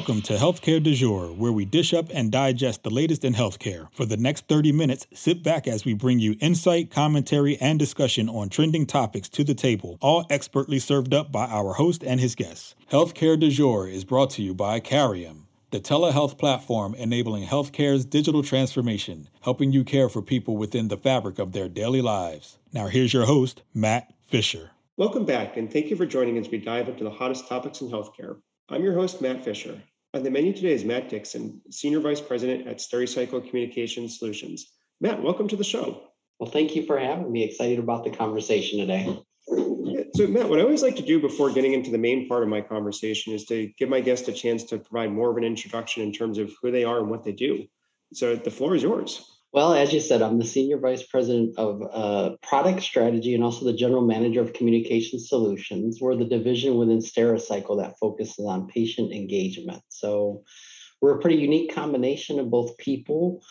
Welcome to Healthcare Du Jour, where we dish up and digest the latest in healthcare. For the next 30 minutes, sit back as we bring you insight, commentary, and discussion on trending topics to the table, all expertly served up by our host and his guests. Healthcare Du Jour is brought to you by Carium, the telehealth platform enabling healthcare's digital transformation, helping you care for people within the fabric of their daily lives. Now, here's your host, Matt Fisher. Welcome back, and thank you for joining as we dive into the hottest topics in healthcare. I'm your host, Matt Fisher. On the menu today is Matt Dixon, Senior Vice President at Stericycle Communication Solutions. Matt, welcome to the show. Well, thank you for having me. Excited about the conversation today. So, Matt, what I always like to do before getting into the main part of my conversation is to give my guest a chance to provide more of an introduction in terms of who they are and what they do. So, the floor is yours. Well, as you said, I'm the Senior Vice President of uh, Product Strategy and also the General Manager of Communication Solutions. We're the division within Stericycle that focuses on patient engagement. So we're a pretty unique combination of both people,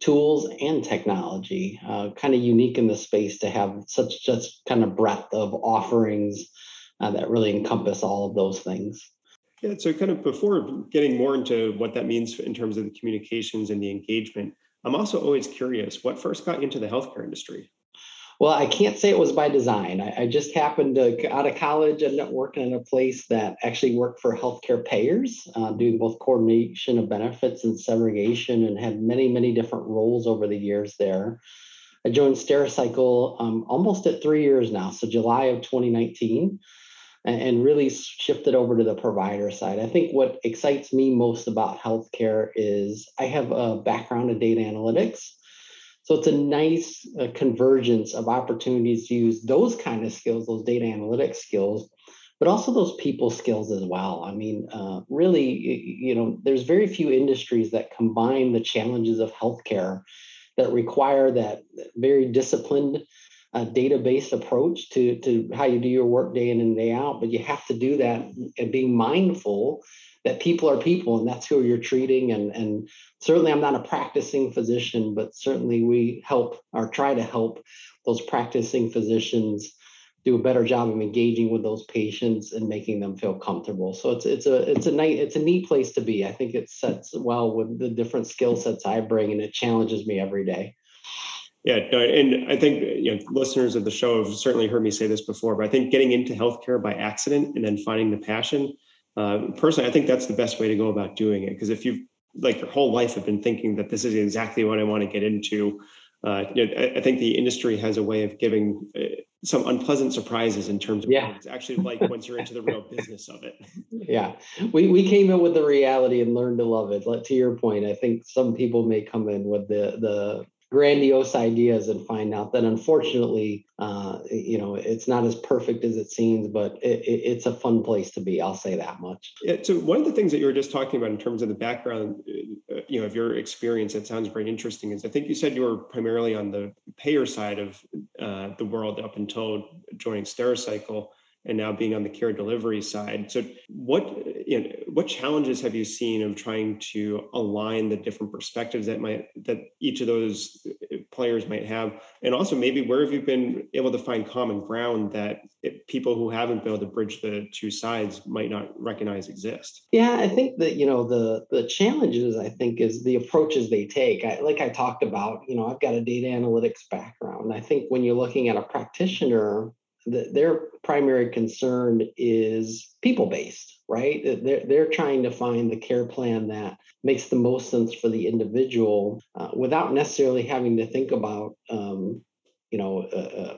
tools, and technology. Uh, kind of unique in the space to have such just kind of breadth of offerings uh, that really encompass all of those things. Yeah, so kind of before getting more into what that means in terms of the communications and the engagement, I'm also always curious what first got you into the healthcare industry? Well, I can't say it was by design. I, I, just happened to, out of college, end up working in a place that actually worked for healthcare payers, uh, doing both coordination of benefits and subrogation, and had many, many different roles over the years there. I joined Stericycle um, almost at three years now, so July of 2019 and really shifted over to the provider side. I think what excites me most about healthcare is I have a background in data analytics. So it's a nice uh, convergence of opportunities to use those kind of skills, those data analytics skills, but also those people skills as well. I mean, uh, really, you know, there's very few industries that combine the challenges of healthcare that require that very disciplined a data-based approach to, to how you do your work day in and day out, but you have to do that and being mindful that people are people and that's who you're treating. And, and certainly I'm not a practicing physician, but certainly we help or try to help those practicing physicians do a better job of engaging with those patients and making them feel comfortable. So it's it's a it's a nice it's a neat place to be. I think it sets well with the different skill sets I bring and it challenges me every day. Yeah, and I think you know listeners of the show have certainly heard me say this before, but I think getting into healthcare by accident and then finding the passion, uh, personally, I think that's the best way to go about doing it. Because if you've like your whole life have been thinking that this is exactly what I want to get into, uh, you know, I, I, think the industry has a way of giving uh, some unpleasant surprises in terms of yeah. what it's actually like once you're into the real business of it. Yeah, we we came in with the reality and learned to love it. Like to your point, I think some people may come in with the the grandiose ideas and find out that unfortunately uh, you know it's not as perfect as it seems but it, it, it's a fun place to be i'll say that much. Yeah, so one of the things that you were just talking about in terms of the background uh, you know of your experience that sounds very interesting is i think you said you were primarily on the payer side of uh, the world up until joining stericycle and now being on the care delivery side. So, what you know, what challenges have you seen of trying to align the different perspectives that might that each of those uh, players might have, and also maybe where have you been able to find common ground that people who haven't been able to bridge the two sides might not recognize exist? Yeah, I think that you know the the challenges I think is the approaches they take. I, like I talked about, you know, I've got a data analytics background. I think when you're looking at a practitioner the, their primary concern is people based, right? They're, they're trying to find the care plan that makes the most sense for the individual uh, without necessarily having to think about, um, you know, uh, uh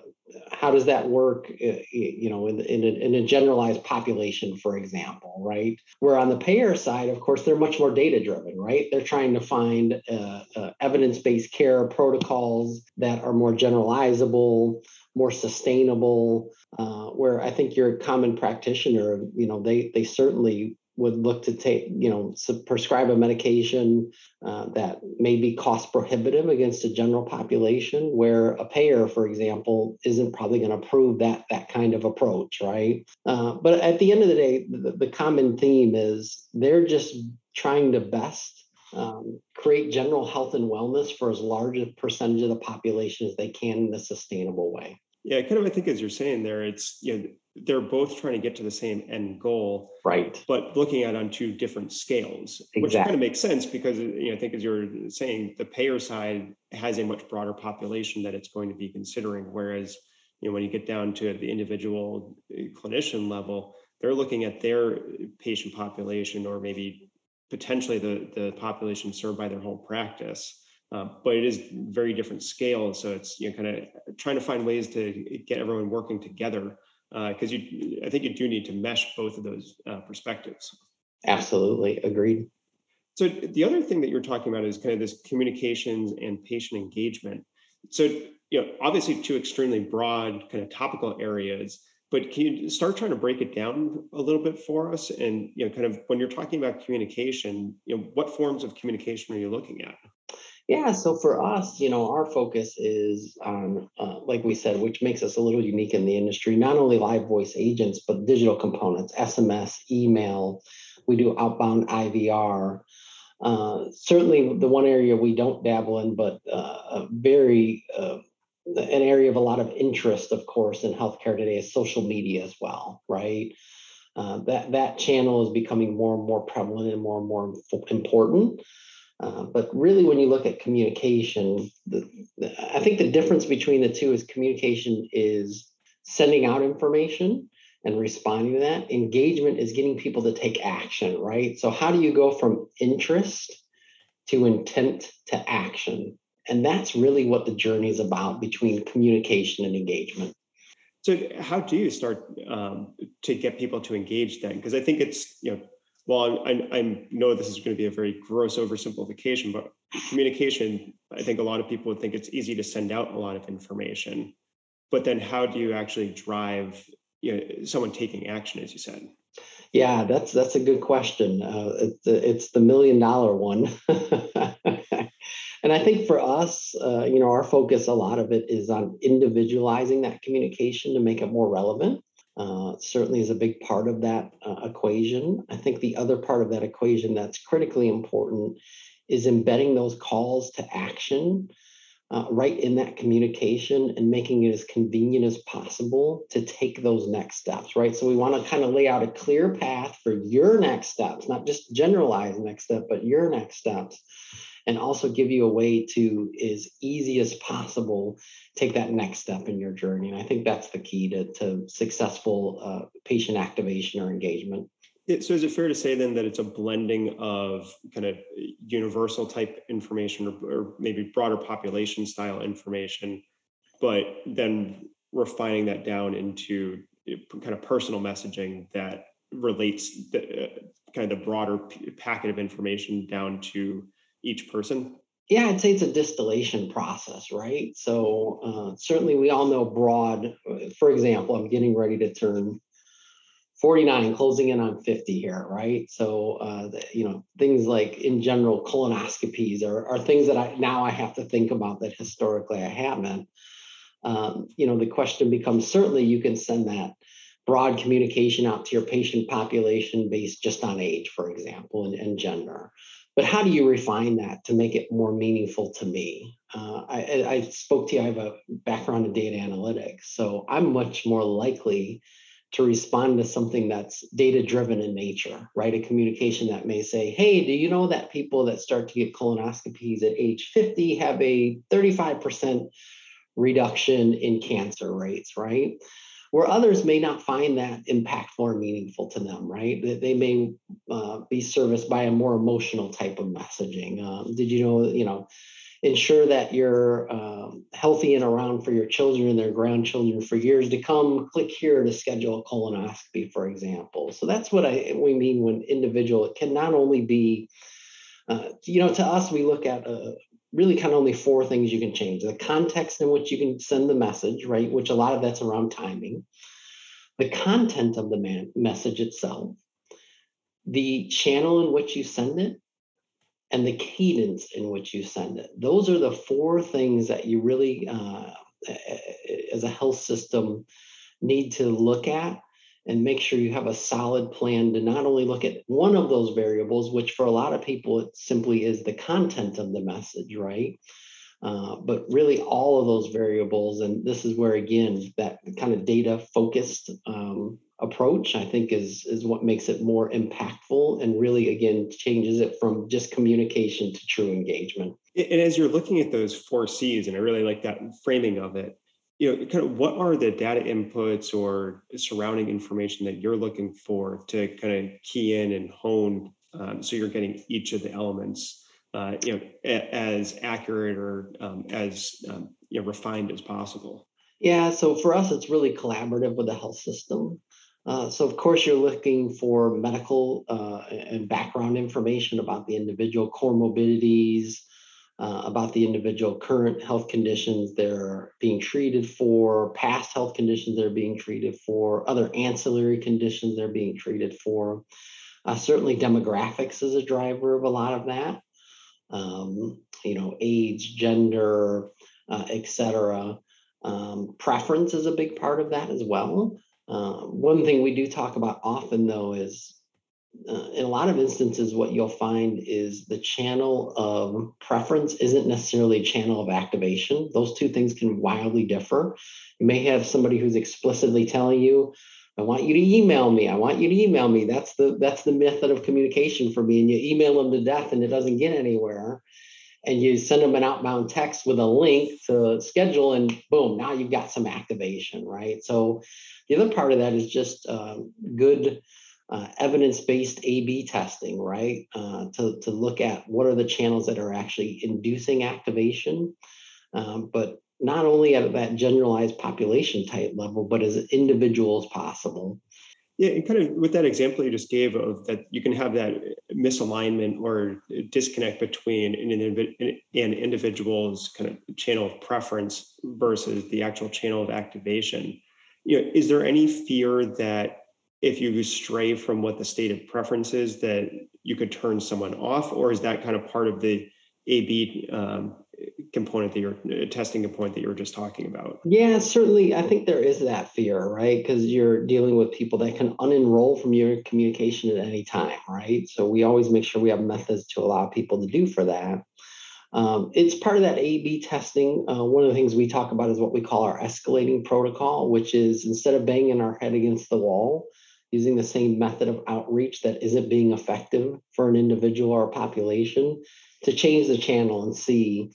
how does that work uh, you know in, in, a, in a generalized population for example right? Where on the payer side of course they're much more data driven right? They're trying to find uh, uh, evidence-based care protocols that are more generalizable more sustainable uh, where i think your common practitioner you know they they certainly would look to take, you know, prescribe a medication uh, that may be cost prohibitive against a general population, where a payer, for example, isn't probably going to approve that that kind of approach, right? Uh, but at the end of the day, the, the, common theme is they're just trying to best um, create general health and wellness for as large a percentage of the population as they can in a sustainable way. Yeah, kind of. I think as you're saying there, it's you know they're both trying to get to the same end goal, right? But looking at it on two different scales, exactly. which kind of makes sense because you know I think as you're saying, the payer side has a much broader population that it's going to be considering, whereas you know when you get down to the individual uh, clinician level, they're looking at their patient population or maybe potentially the the population served by their whole practice. Um, but it is very different scale, so it's you know kind of trying to find ways to get everyone working together because uh, you I think you do need to mesh both of those uh, perspectives. Absolutely, agreed. So the other thing that you're talking about is kind of this communications and patient engagement. So you know, obviously two extremely broad kind of topical areas, but can you start trying to break it down a little bit for us? And you know, kind of when you're talking about communication, you know, what forms of communication are you looking at? Yeah, so for us, you know, our focus is on, uh, like we said, which makes us a little unique in the industry, not only live voice agents, but digital components, SMS, email. We do outbound IVR. Uh, certainly, the one area we don't dabble in, but uh, very uh, an area of a lot of interest, of course, in healthcare today is social media as well, right? Uh, that that channel is becoming more and more prevalent and more and more important. Uh, but really, when you look at communication, the, I think the difference between the two is communication is sending out information and responding to that. Engagement is getting people to take action, right? So, how do you go from interest to intent to action? And that's really what the journey is about between communication and engagement. So, how do you start um, to get people to engage then? Because I think it's you know well, I, I know this is going to be a very gross oversimplification, but communication, I think a lot of people would think it's easy to send out a lot of information, but then how do you actually drive you know, someone taking action, as you said? Yeah, that's that's a good question. Uh, it's, it's the million dollar one. and I think for us, uh, you know, our focus, a lot of it is on individualizing that communication to make it more relevant uh, certainly is a big part of that uh, equation. I think the other part of that equation that's critically important is embedding those calls to action uh, right in that communication and making it as convenient as possible to take those next steps, right? So we want to kind of lay out a clear path for your next steps, not just generalized next step, but your next steps and also give you a way to as easy as possible take that next step in your journey. And i think that's the key to, to successful uh, patient activation or engagement. So is it fair to say then that it's a blending of kind of universal type information or, or maybe broader population style information but then refining that down into eh, kind of personal messaging that relates the, uh, kind of the broader p- packet of information down to each person? Yeah, I'd say it's a distillation process, right? So uh, certainly we all know broad. For example, I'm getting ready to turn 49, closing in on 50 here, right? So uh, the, you know things like in general colonoscopies are, are things that I now I have to think about that historically I haven't. Um, you know the question becomes certainly you can send that broad communication out to your patient population based just on age, for example, and, and gender but how do you refine that to make it more meaningful to me? Uh, I, I, spoke to you, I have a background in data analytics, so I'm much more likely to respond to something that's data driven in nature, right? A communication that may say, hey, do you know that people that start to get colonoscopies at age 50 have a 35% reduction in cancer rates, right? Where others may not find that impactful or meaningful to them, right? That they may uh, be serviced by a more emotional type of messaging. Um, did you know, you know, ensure that you're um, healthy and around for your children and their grandchildren for years to come? Click here to schedule a colonoscopy, for example. So that's what I we mean when individual. It can not only be uh, you know, to us, we look at uh, really kind of only four things you can change the context in which you can send the message, right? Which a lot of that's around timing, the content of the man- message itself, the channel in which you send it, and the cadence in which you send it. Those are the four things that you really, uh, as a health system, need to look at and make sure you have a solid plan to not only look at one of those variables, which for a lot of people it simply is the content of the message, right? Uh, but really, all of those variables, and this is where again that kind of data focused um, approach, I think, is is what makes it more impactful and really again changes it from just communication to true engagement. And as you're looking at those four C's, and I really like that framing of it, you know, kind of what are the data inputs or surrounding information that you're looking for to kind of key in and hone um, so you're getting each of the elements uh, you know a, as accurate or um, as um, you know refined as possible? Yeah so for us it's really collaborative with the health system. Uh, so of course you're looking for medical uh, and background information about the individual comorbidities uh, about the individual current health conditions they're being treated for past health conditions they're being treated for other ancillary conditions they're being treated for uh, certainly demographics is a driver of a lot of that um, you know, age, gender, uh, etc. Um, preference is a big part of that as well. Uh, one thing we do talk about often, though, is uh, in a lot of instances, what you'll find is the channel of preference isn't necessarily a channel of activation. Those two things can wildly differ. You may have somebody who's explicitly telling you, I want you to email me. I want you to email me. That's the that's the method of communication for me. And you email them to death and it doesn't get anywhere. And you send them an outbound text with a link to schedule, and boom, now you've got some activation, right? So the other part of that is just um, good uh, evidence-based A/B testing, right? Uh, to to look at what are the channels that are actually inducing activation, um, but not only at that generalized population type level, but as individual as possible. Yeah, and kind of with that example you just gave of that you can have that misalignment or disconnect between an, an individual's kind of channel of preference versus the actual channel of activation. You know, is there any fear that if you stray from what the stated preference is, that you could turn someone off, or is that kind of part of the A/B um, component that you're testing component that you were just talking about? Yeah certainly i think there is that fear right? Because you're dealing with people that can unenroll from your communication at any time right? So we always make sure we have methods to allow people to do for that. Um, it's part of that a b testing. Uh, one of the things we talk about is what we call our escalating protocol which is instead of banging our head against the wall using the same method of outreach that isn't being effective for an individual or a population to change the channel and see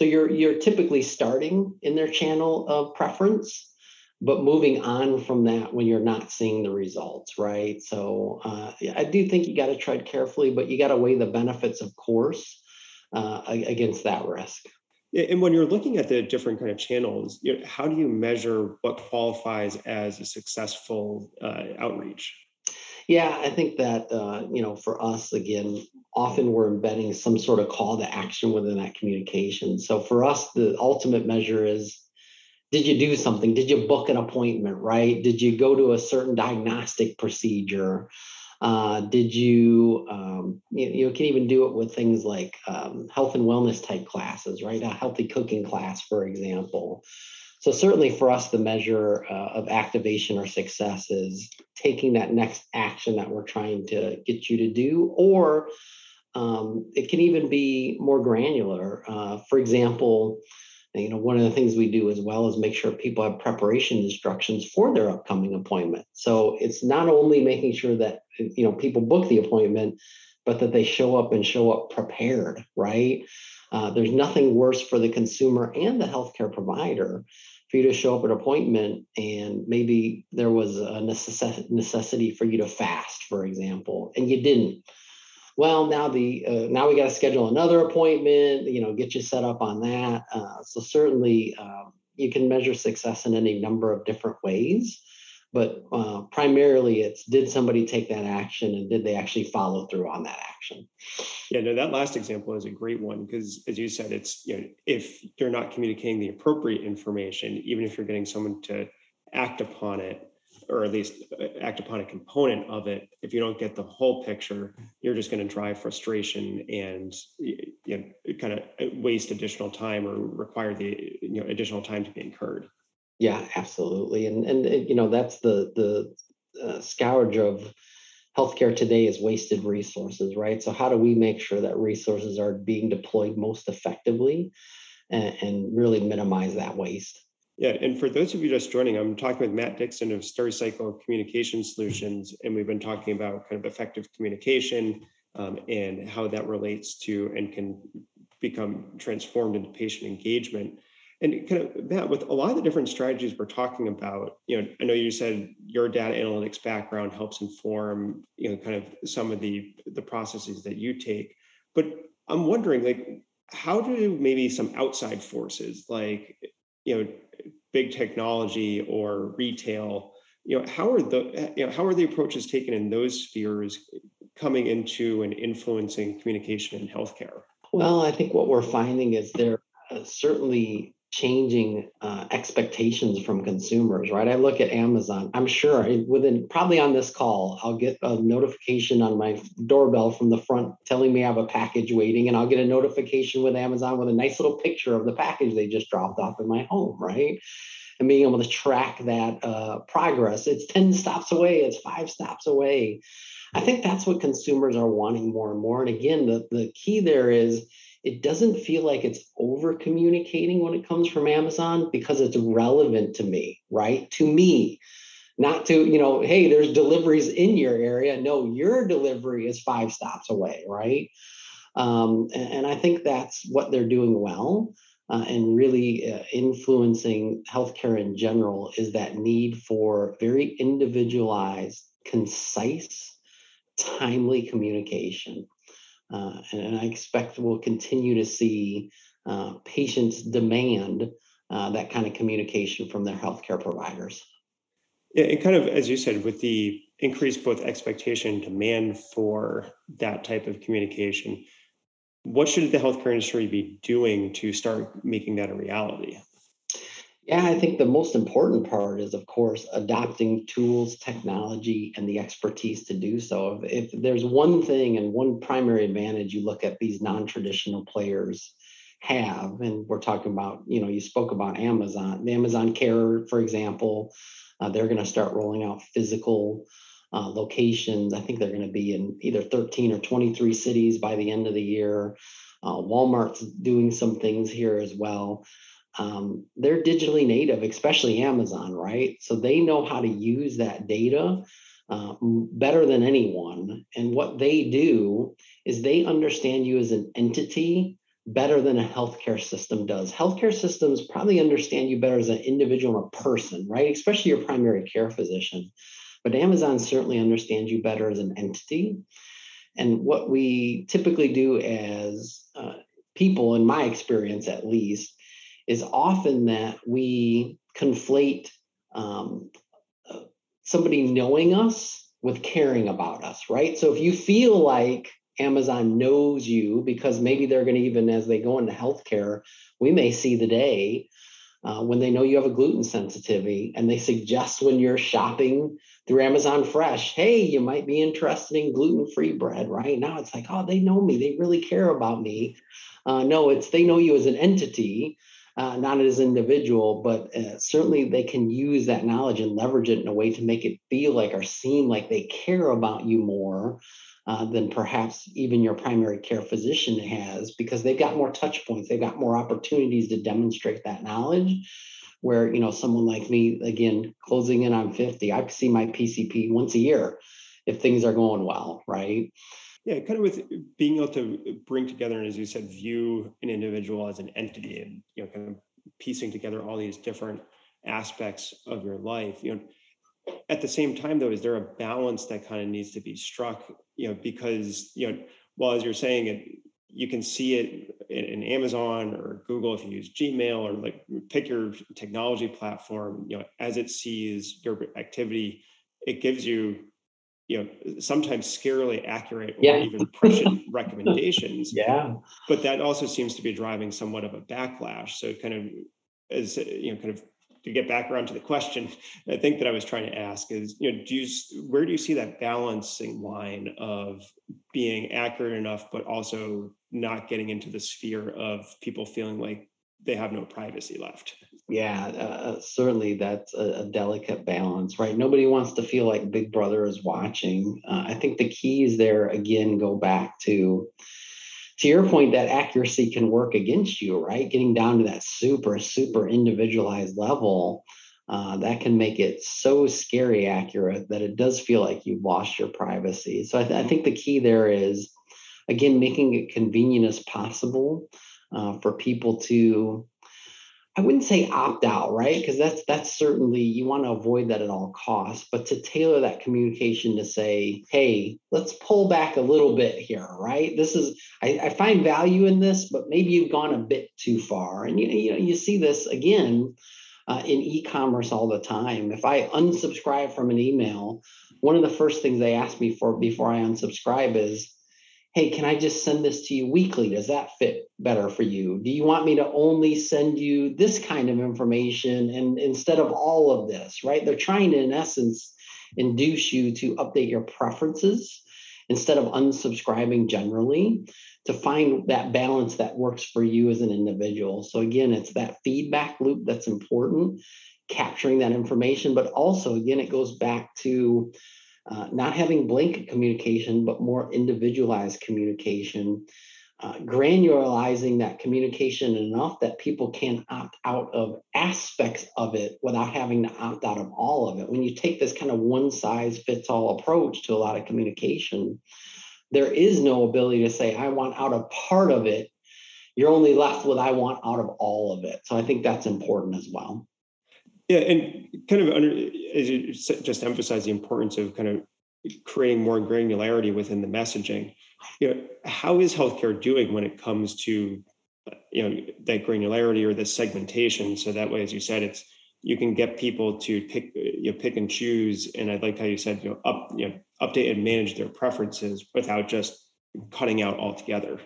so you're you're typically starting in their channel of preference, but moving on from that when you're not seeing the results, right? So uh, I do think you got to tread carefully, but you got to weigh the benefits, of course, uh, against that risk. And when you're looking at the different kind of channels, you know, how do you measure what qualifies as a successful uh, outreach? Yeah, I think that uh, you know, for us, again, often we're embedding some sort of call to action within that communication. So for us, the ultimate measure is did you do something? Did you book an appointment, right? Did you go to a certain diagnostic procedure? Uh, did you, um, you, you can even do it with things like um, health and wellness type classes, right? A healthy cooking class, for example. So certainly for us, the measure uh, of activation or success is taking that next action that we're trying to get you to do, or um, it can even be more granular. Uh, for example, you know, one of the things we do as well is make sure people have preparation instructions for their upcoming appointment. So it's not only making sure that you know people book the appointment, but that they show up and show up prepared, right? Uh, there's nothing worse for the consumer and the healthcare provider for you to show up at an appointment and maybe there was a necess- necessity for you to fast, for example, and you didn't. Well, now the uh, now we got to schedule another appointment. You know, get you set up on that. Uh, so certainly, um, you can measure success in any number of different ways but uh, primarily it's did somebody take that action and did they actually follow through on that action yeah no that last example is a great one because as you said it's you know if you're not communicating the appropriate information even if you're getting someone to act upon it or at least uh, act upon a component of it if you don't get the whole picture you're just going to drive frustration and you know kind of uh, waste additional time or require the you know additional time to be incurred yeah, absolutely. And and you know that's the the uh, scourge of healthcare today is wasted resources, right? So how do we make sure that resources are being deployed most effectively? and, and really minimize that waste. Yeah, and for those of you just joining, I'm talking with Matt Dixon of Stericycle Communication Solutions, and we've been talking about kind of effective communication um, and how that relates to and can become transformed into patient engagement. And kind of Matt, with a lot of the different strategies we're talking about, you know, I know you said your data analytics background helps inform, you know, kind of some of the the processes that you take. But I'm wondering, like, how do maybe some outside forces, like, you know, big technology or retail, you know, how are the you know how are the approaches taken in those spheres coming into and influencing communication in healthcare? Well, I think what we're finding is there uh, certainly changing uh, expectations from consumers, right? I look at Amazon. I'm sure within probably on this call, I'll get a notification on my doorbell from the front telling me I have a package waiting, and I'll get a notification with Amazon with a nice little picture of the package they just dropped off in my home, right? And being able to track that uh, progress. It's 10 stops away, it's five stops away. I think that's what consumers are wanting more and more. And again, the, the key there is it doesn't feel like it's over communicating when it comes from Amazon because it's relevant to me, right? To me, not to, you know, hey, there's deliveries in your area. No, your delivery is five stops away, right? Um, and, and, I think that's what they're doing well. Uh, and really uh, influencing healthcare in general is that need for very individualized, concise, timely communication. Uh, and I expect we'll continue to see uh, patients demand uh, that kind of communication from their healthcare providers. Yeah, and kind of as you said, with the increased both expectation and demand for that type of communication, what should the healthcare industry be doing to start making that a reality? Yeah, I think the most important part is, of course, adopting tools, technology, and the expertise to do so. If, if there's one thing and one primary advantage you look at these non traditional players have, and we're talking about, you know, you spoke about Amazon, the Amazon Care, for example, uh, they're going to start rolling out physical uh, locations. I think they're going to be in either 13 or 23 cities by the end of the year. Uh, Walmart's doing some things here as well um, they're digitally native, especially Amazon, right? So they know how to use that data uh, better than anyone. And what they do is they understand you as an entity better than a healthcare system does. Healthcare systems probably understand you better as an individual and a person, right? Especially your primary care physician. But Amazon certainly understands you better as an entity. And what we typically do as uh, people, in my experience at least, is often that we conflate um, somebody knowing us with caring about us, right? So if you feel like Amazon knows you because maybe they're going to even as they go into healthcare, we may see the day uh, when they know you have a gluten sensitivity and they suggest when you're shopping through Amazon Fresh, hey, you might be interested in gluten free bread, right? Now it's like, oh, they know me. They really care about me. Uh, no, it's they know you as an entity uh, not as individual, but uh, certainly they can use that knowledge and leverage it in a way to make it feel like or seem like they care about you more uh, than perhaps even your primary care physician has because they've got more touch points, they've got more opportunities to demonstrate that knowledge. Where you know someone like me, again, closing in on 50, I see my PCP once a year if things are going well, right? Yeah, kind of with being able to bring together and as you said, view an individual as an entity and you know, kind of piecing together all these different aspects of your life. You know, at the same time though, is there a balance that kind of needs to be struck? You know, because you know, well, as you're saying it, you can see it in, Amazon or Google if you use Gmail or like pick your technology platform. You know, as it sees your activity, it gives you you know sometimes scarily accurate or yeah. even prescient recommendations. Yeah. But that also seems to be driving somewhat of a backlash. So kind of as you know kind of to get back around to the question i think that i was trying to ask is you know do you where do you see that balancing line of being accurate enough but also not getting into the sphere of people feeling like they have no privacy left yeah, uh, certainly that's a, a, delicate balance, right? Nobody wants to feel like Big Brother is watching. Uh, I think the keys there again go back to to your point, that accuracy can work against you, right? Getting down to that super, super individualized level, uh, that can make it so scary accurate that it does feel like you've lost your privacy. So I, th- I think the key there is, again, making it convenient as possible uh, for people to I wouldn't say opt out, right? Because that's that's certainly you want to avoid that at all costs, but to tailor that communication to say, hey, let's pull back a little bit here, right? This is I, I find value in this, but maybe you've gone a bit too far. And you, you know, you see this again uh, in e-commerce all the time. If I unsubscribe from an email, one of the first things they ask me for before I unsubscribe is, hey, can I just send this to you weekly? Does that fit better for you? Do you want me to only send you this kind of information and instead of all of this, right? They're trying to, in essence, induce you to update your preferences instead of unsubscribing generally to find that balance that works for you as an individual. So again, it's that feedback loop that's important, capturing that information, but also again, it goes back to uh, not having blanket communication, but more individualized communication, uh, granularizing that communication enough that people can opt out of aspects of it without having to opt out of all of it. When you take this kind of one size fits all approach to a lot of communication, there is no ability to say, I want out a part of it. You're only left with, I want out of all of it. So I think that's important as well. Yeah, and kind of under, as you just emphasize the importance of kind of creating more granularity within the messaging. You know, how is healthcare doing when it comes to you know that granularity or the segmentation? So that way, as you said, it's you can get people to pick you know, pick and choose. And I like how you said you know up you know update and manage their preferences without just cutting out altogether.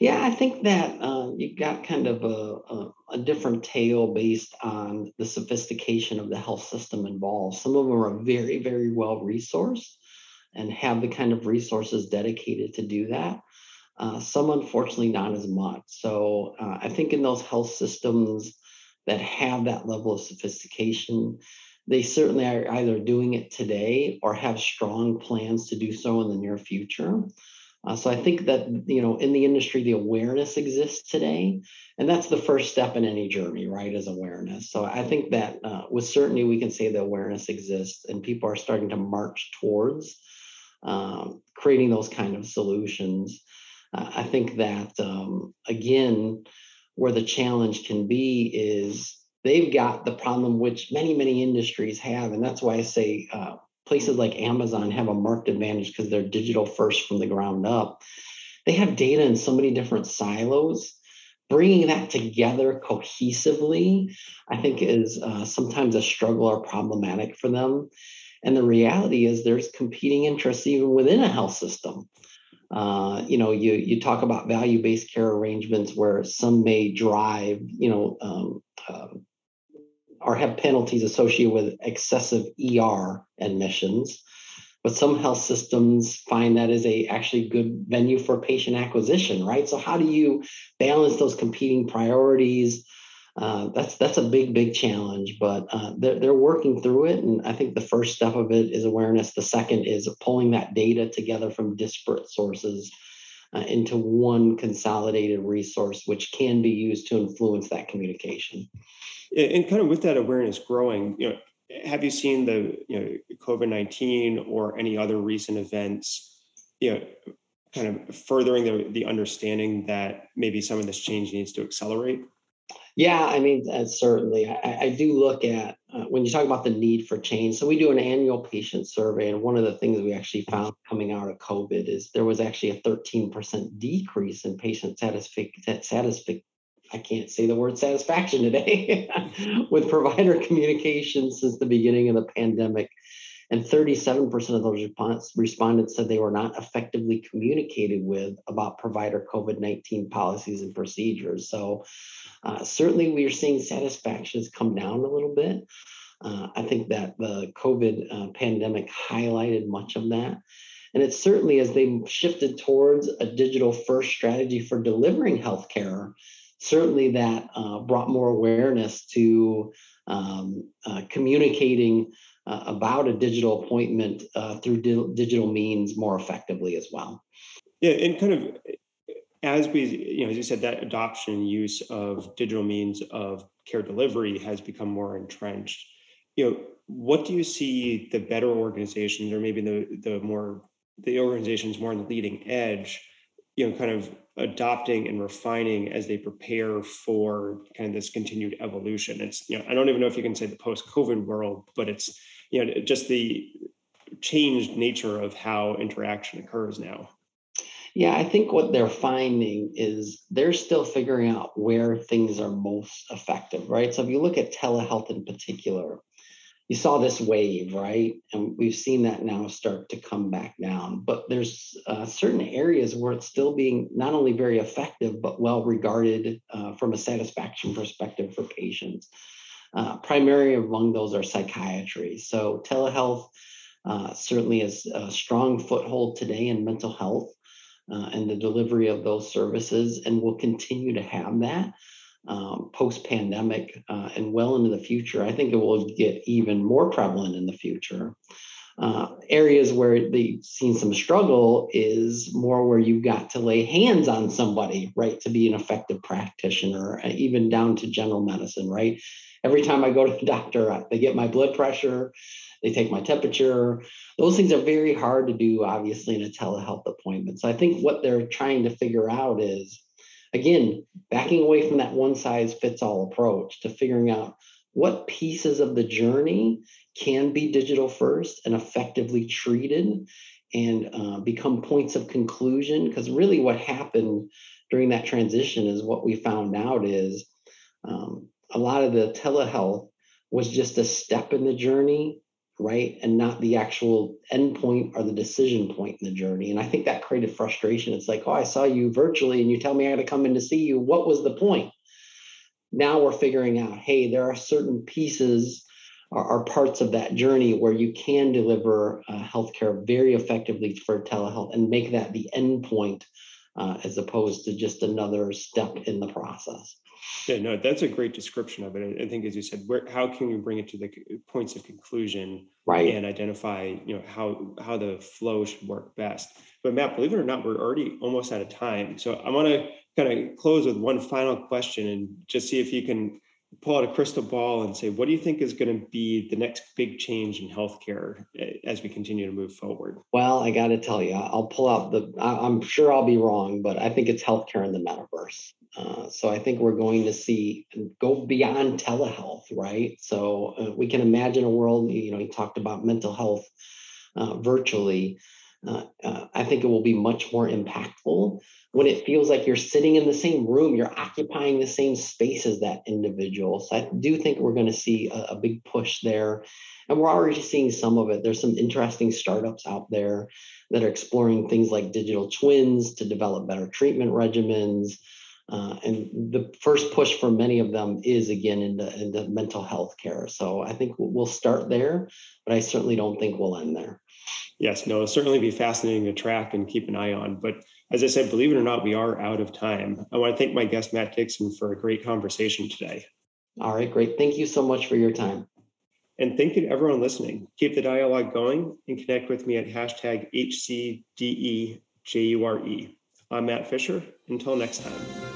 Yeah, I think that uh, you got kind of a, a, a, different tale based on the sophistication of the health system involved. Some of them are very, very well resourced and have the kind of resources dedicated to do that. Uh, some, unfortunately, not as much. So uh, I think in those health systems that have that level of sophistication, they certainly are either doing it today or have strong plans to do so in the near future. Uh, so I think that you know in the industry the awareness exists today, and that's the first step in any journey, right? Is awareness. So I think that uh, with certainty we can say the awareness exists, and people are starting to march towards um, creating those kind of solutions. Uh, I think that um, again, where the challenge can be is they've got the problem which many many industries have, and that's why I say uh, places like Amazon have a marked advantage because they're digital first from the ground up. They have data in so many different silos. Bringing that together cohesively, I think, is uh, sometimes a struggle or problematic for them. And the reality is, there's competing interests even within a health system. Uh, you know, you you talk about value-based care arrangements where some may drive, you know, um, um or have penalties associated with excessive ER admissions. But some health systems find that is a actually good venue for patient acquisition, right? So how do you balance those competing priorities? Uh, that's that's a big big challenge, but uh, they're they're working through it, and I think the first step of it is awareness. The second is pulling that data together from disparate sources uh, into one consolidated resource, which can be used to influence that communication and kind of with that awareness growing, you know, have you seen the you know COVID nineteen or any other recent events, you know, kind of furthering the the understanding that maybe some of this change needs to accelerate? Yeah, I mean, uh, certainly. I, I, do look at uh, when you talk about the need for change. So we do an annual patient survey, and one of the things we actually found coming out of COVID is there was actually a 13% decrease in patient satisfaction I can't say the word satisfaction today with provider communication since the beginning of the pandemic. And 37% of those response, respondents said they were not effectively communicated with about provider COVID 19 policies and procedures. So, uh, certainly, we are seeing satisfactions come down a little bit. Uh, I think that the COVID uh, pandemic highlighted much of that. And it's certainly as they shifted towards a digital first strategy for delivering healthcare, certainly that uh, brought more awareness to um, uh, communicating uh, about a digital appointment uh, through di- digital means more effectively as well. Yeah, and kind of as we, you know, as you said, that adoption use of digital means of care delivery has become more entrenched. You know, what do you see the better organizations, or maybe the the more the organizations more on the leading edge, you know, kind of adopting and refining as they prepare for kind of this continued evolution. It's, you know, I don't even know if you can say the post-COVID world, but it's, you know, just the changed nature of how interaction occurs now. Yeah, I think what they're finding is they're still figuring out where things are most effective, right? So if you look at telehealth in particular, you saw this wave, right? And we've seen that now start to come back down. But there's uh, certain areas where it's still being not only very effective, but well regarded uh, from a satisfaction perspective for patients. Uh, primary among those are psychiatry. So telehealth uh, certainly has a strong foothold today in mental health uh, and the delivery of those services, and will continue to have that um, post pandemic uh, and well into the future. I think it will get even more prevalent in the future. Uh, areas where they've seen some struggle is more where you've got to lay hands on somebody, right, to be an effective practitioner, uh, even down to general medicine, right? Every time I go to the doctor, they get my blood pressure, they take my temperature. Those things are very hard to do, obviously, in a telehealth appointment. So I think what they're trying to figure out is again, backing away from that one size fits all approach to figuring out what pieces of the journey can be digital first and effectively treated and uh, become points of conclusion. Because really, what happened during that transition is what we found out is um, a lot of the telehealth was just a step in the journey right? And not the actual endpoint or the decision point in the journey. And I think that created frustration. It's like, oh, I saw you virtually and you tell me I got to come in to see you. What was the point? Now we're figuring out, hey, there are certain pieces or, or parts of that journey where you can deliver uh, healthcare very effectively for telehealth and make that the endpoint uh, as opposed to just another step in the process. Yeah, no, that's a great description of it. I think, as you said, where how can we bring it to the points of conclusion, right, and identify, you know, how how the flow should work best. But Matt, believe it or not, we're already almost out of time. So I want to kind of close with one final question and just see if you can pull out a crystal ball and say, what do you think is going to be the next big change in healthcare eh, as we continue to move forward? Well, I got to tell you, I'll pull out the, I'm sure I'll be wrong, but I think it's healthcare in the metaverse. Uh, so I think we're going to see go beyond telehealth, right? So uh, we can imagine a world, you know, he talked about mental health uh, virtually. Uh, uh, I think it will be much more impactful when it feels like you're sitting in the same room, you're occupying the same space as that individual. So I do think we're going to see a, a big push there. And we're already seeing some of it. There's some interesting startups out there that are exploring things like digital twins to develop better treatment regimens. Uh, and the first push for many of them is again into, into mental health care. So I think we'll start there, but I certainly don't think we'll end there. Yes, no, it'll certainly be fascinating to track and keep an eye on. But as I said, believe it or not, we are out of time. I want to thank my guest, Matt Dixon, for a great conversation today. All right, great. Thank you so much for your time. And thank you to everyone listening. Keep the dialogue going and connect with me at hashtag HCDEJURE. I'm Matt Fisher. Until next time.